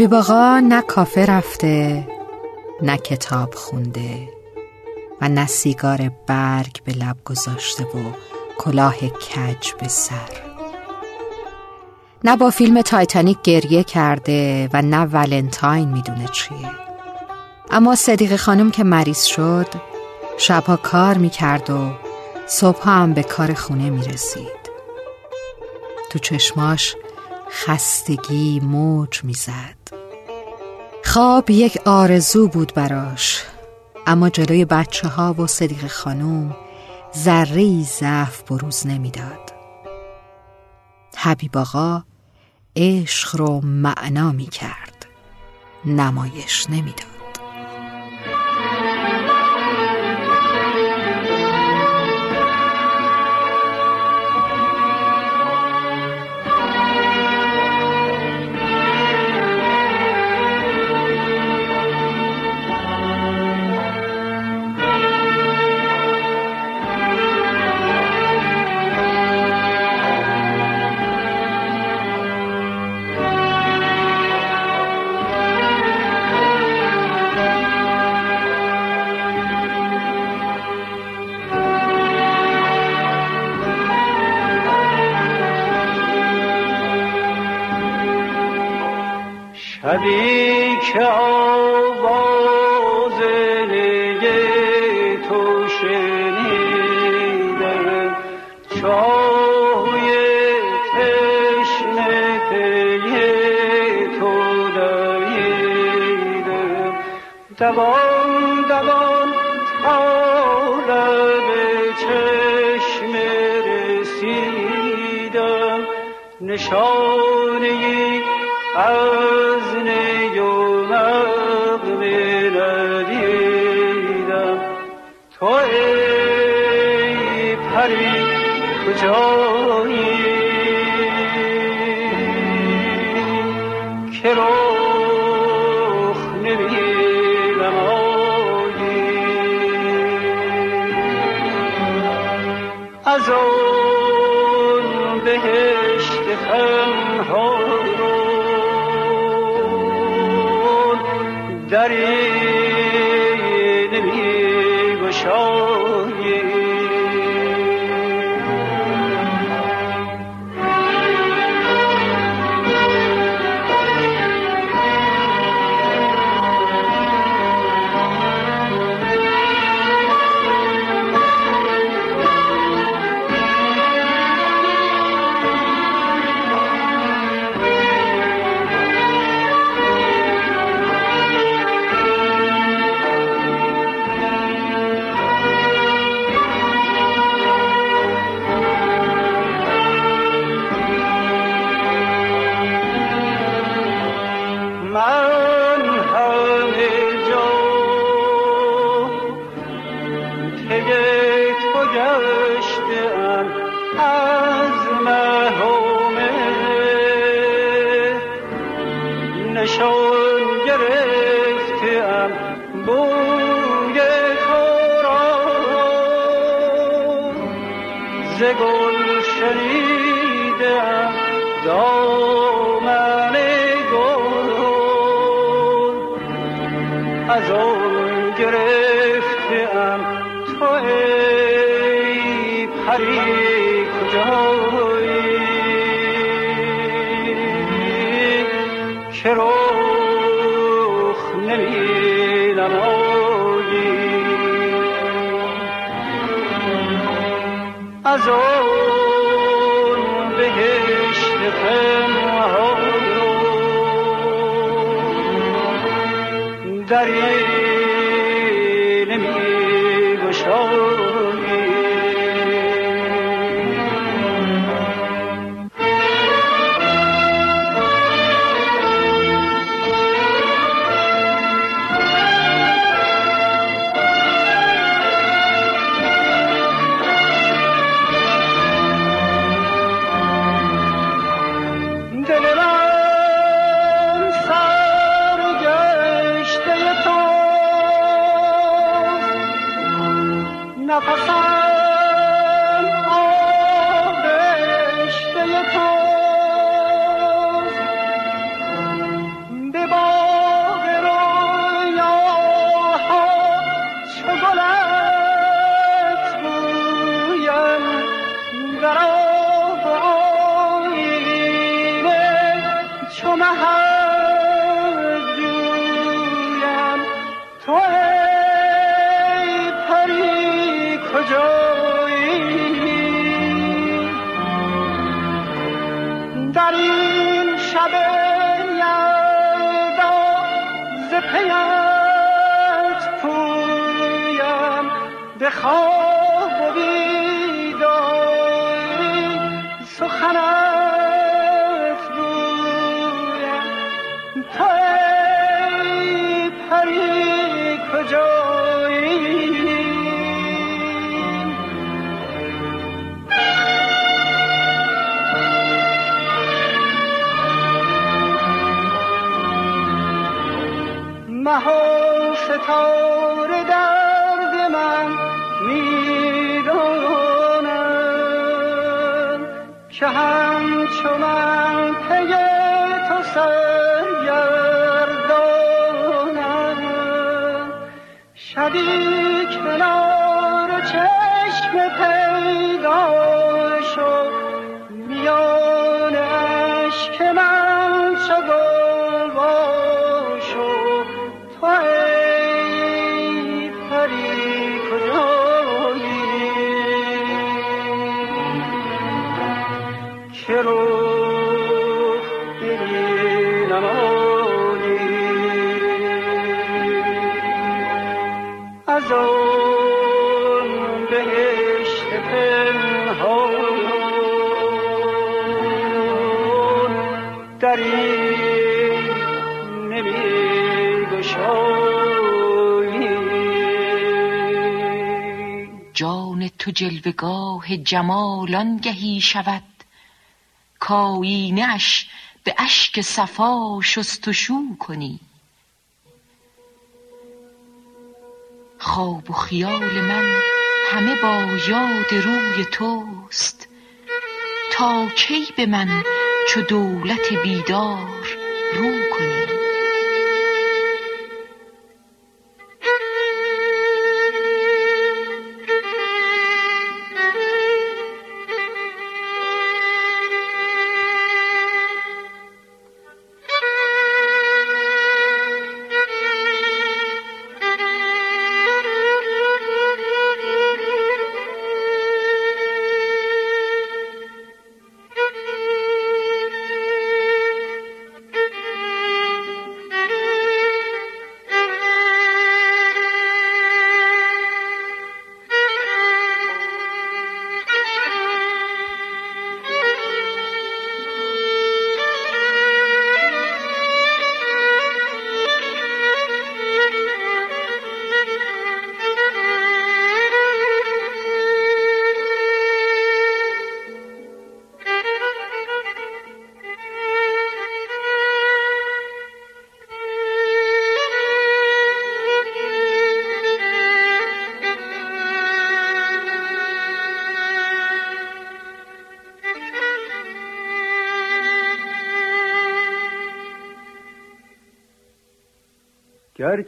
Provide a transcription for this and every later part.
حبیب آقا نه کافه رفته نه کتاب خونده و نه سیگار برگ به لب گذاشته و کلاه کج به سر. نه با فیلم تایتانیک گریه کرده و نه ولنتاین می‌دونه چیه. اما صدیق خانم که مریض شد شبها کار می‌کرد و صبح هم به کار خونه می‌رسید. تو چشماش خستگی موج می‌زد. خواب یک آرزو بود براش اما جلوی بچه ها و صدیق خانم ذره ضعف بروز نمی‌داد. حبیب آقا عشق رو معنا می کرد نمایش نمی‌داد. که آواز تو شنیدم چاهوی تشنه تو دویدم دوان دوان لب چشم رسیدم. نشانه ای پری کجایی؟ از آن گرفتم. تو ای پری کجایی؟ که رخ نمی از اون خواب شبی کنار چشم پیدا. جلوگاه جمال آنگهی شود. کاینه اش به اشک صفا شستشو کنی. خواب و خیال من همه با یاد روی توست. تا کی به من چو دولت بیدار رو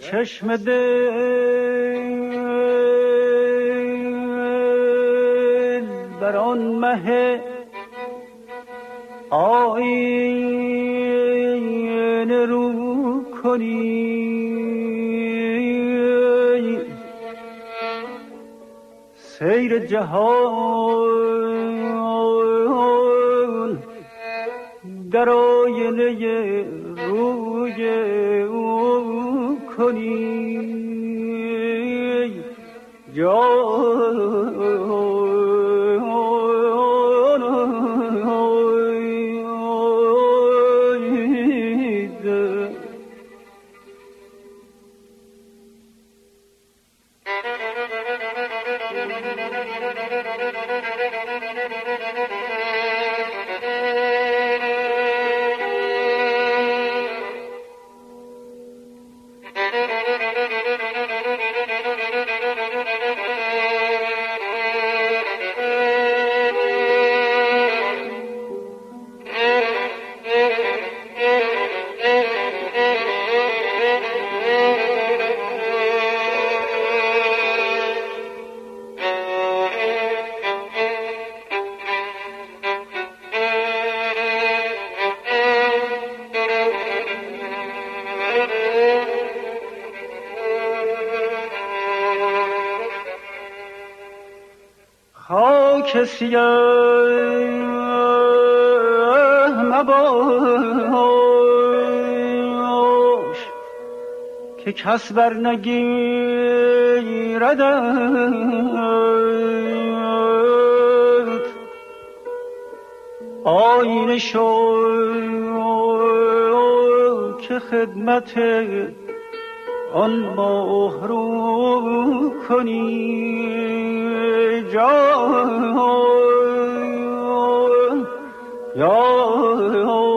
چشم دل. بر آن مه آینه رو کنی. سیر جهان در آینه روی کنی. جان. سیاه مباش که کس بر نگیرد. خردت آینه شد که خدمت آن ماه رو کنی. جان. یا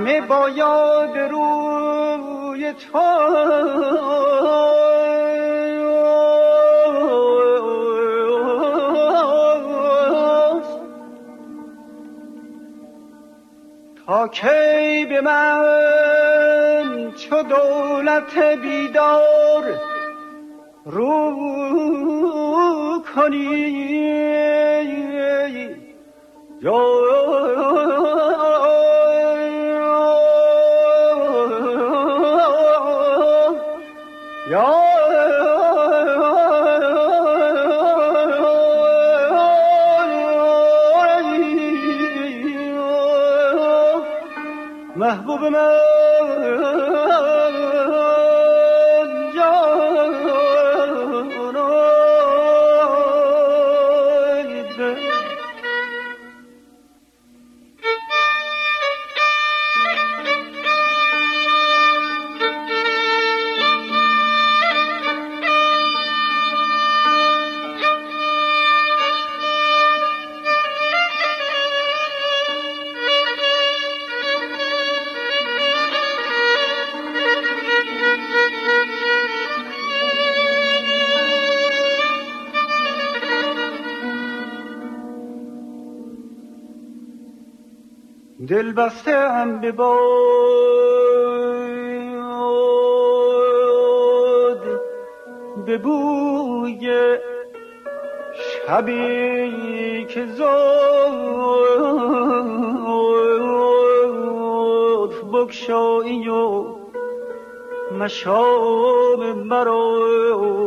همه با یاد روی تو. تا کی به من چو دولت بیدار رو کنی؟ محبوب من دل بسته هم به باد. به بوی شبی که زلف بکشایی و مشام مرا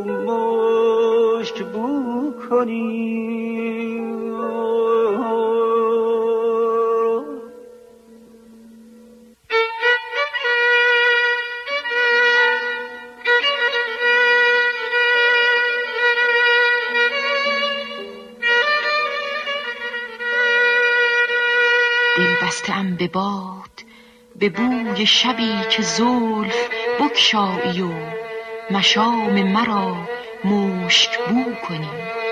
مشک بو ام به باد به بوی شبی که زلف بکشایی و مشام مرا مشک بو کنی.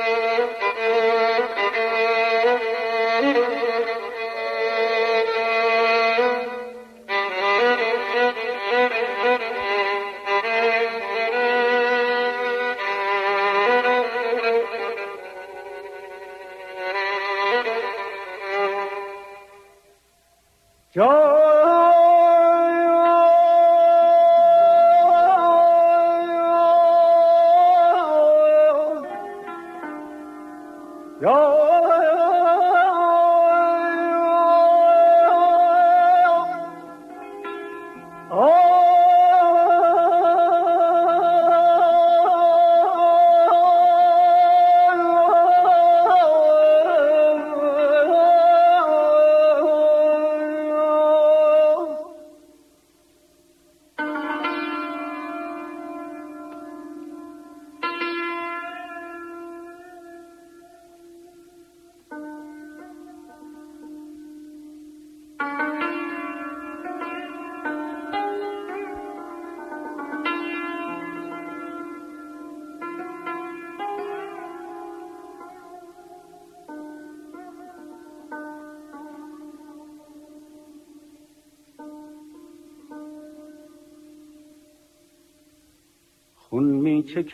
خون می چکد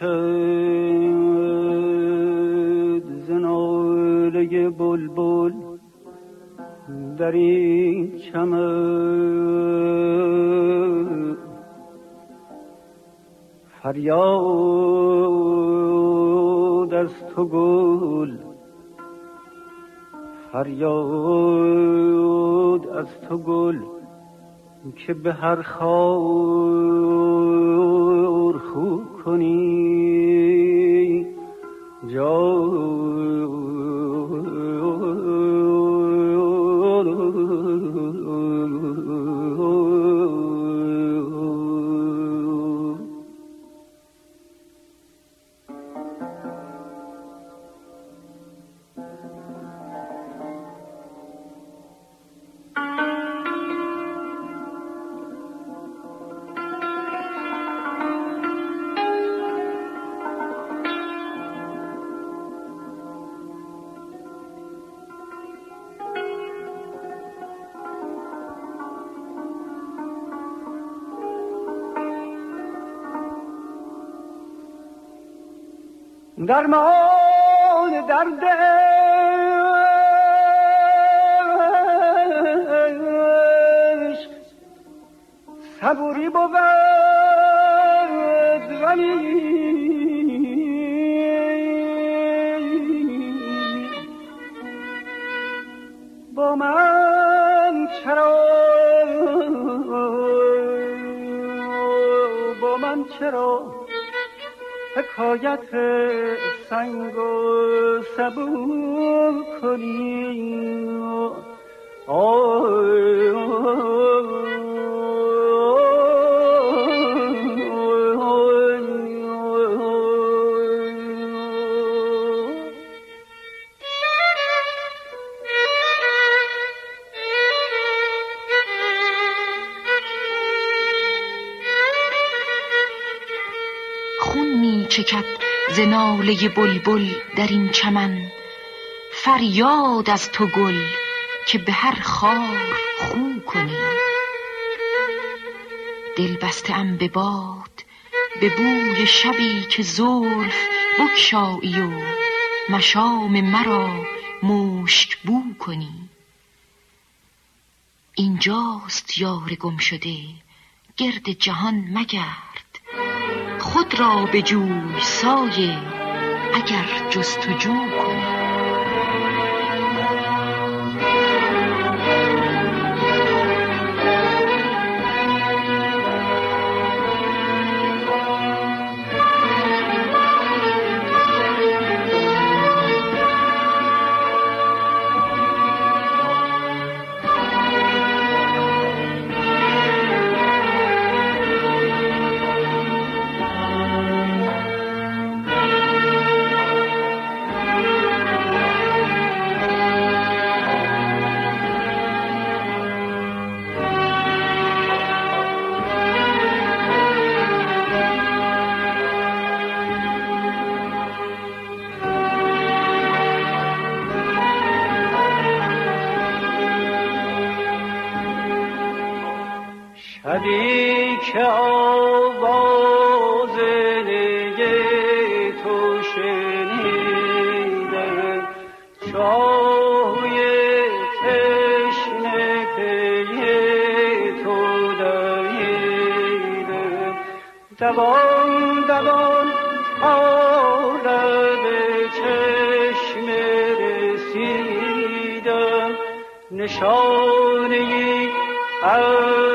زناله بلبل در این چمن. فریاد از تو گل فریاد از تو گل که به هر خار خوب کنی. جا درمان درد. صبوری بود ولی با من چرا؟ با من چرا؟ حکایت سنگ و سبو کنی. ز ناله بلبل در این چمن فریاد از تو گل که به هر خار خو کنی. دل بسته ام به باد به بوی شبی که زلف بکشایی و مشام مرا مشک بو کنی. اینجاست یار گم شده گرد جهان مگرد خود را به جوی سایه اگر جستجو کنی.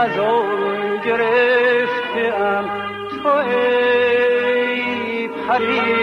از آن گرفتم. تو ای پری.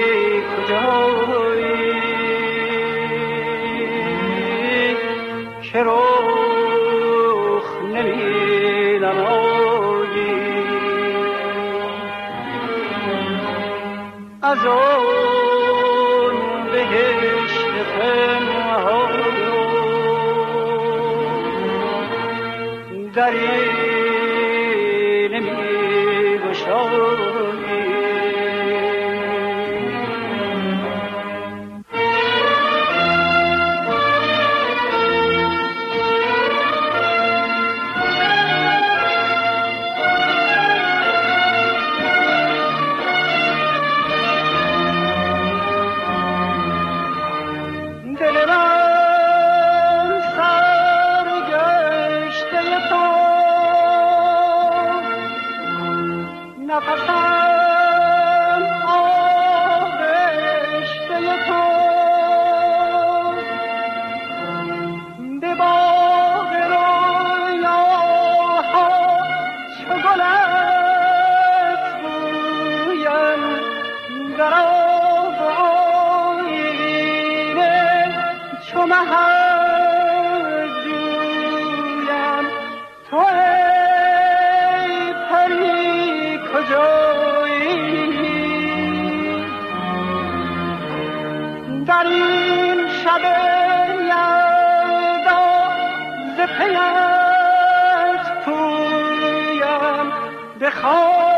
مها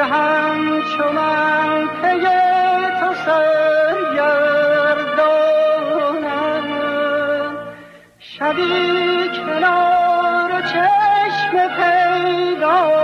که همچو من پی تو سرگردانم شبی کنار چشم پیدا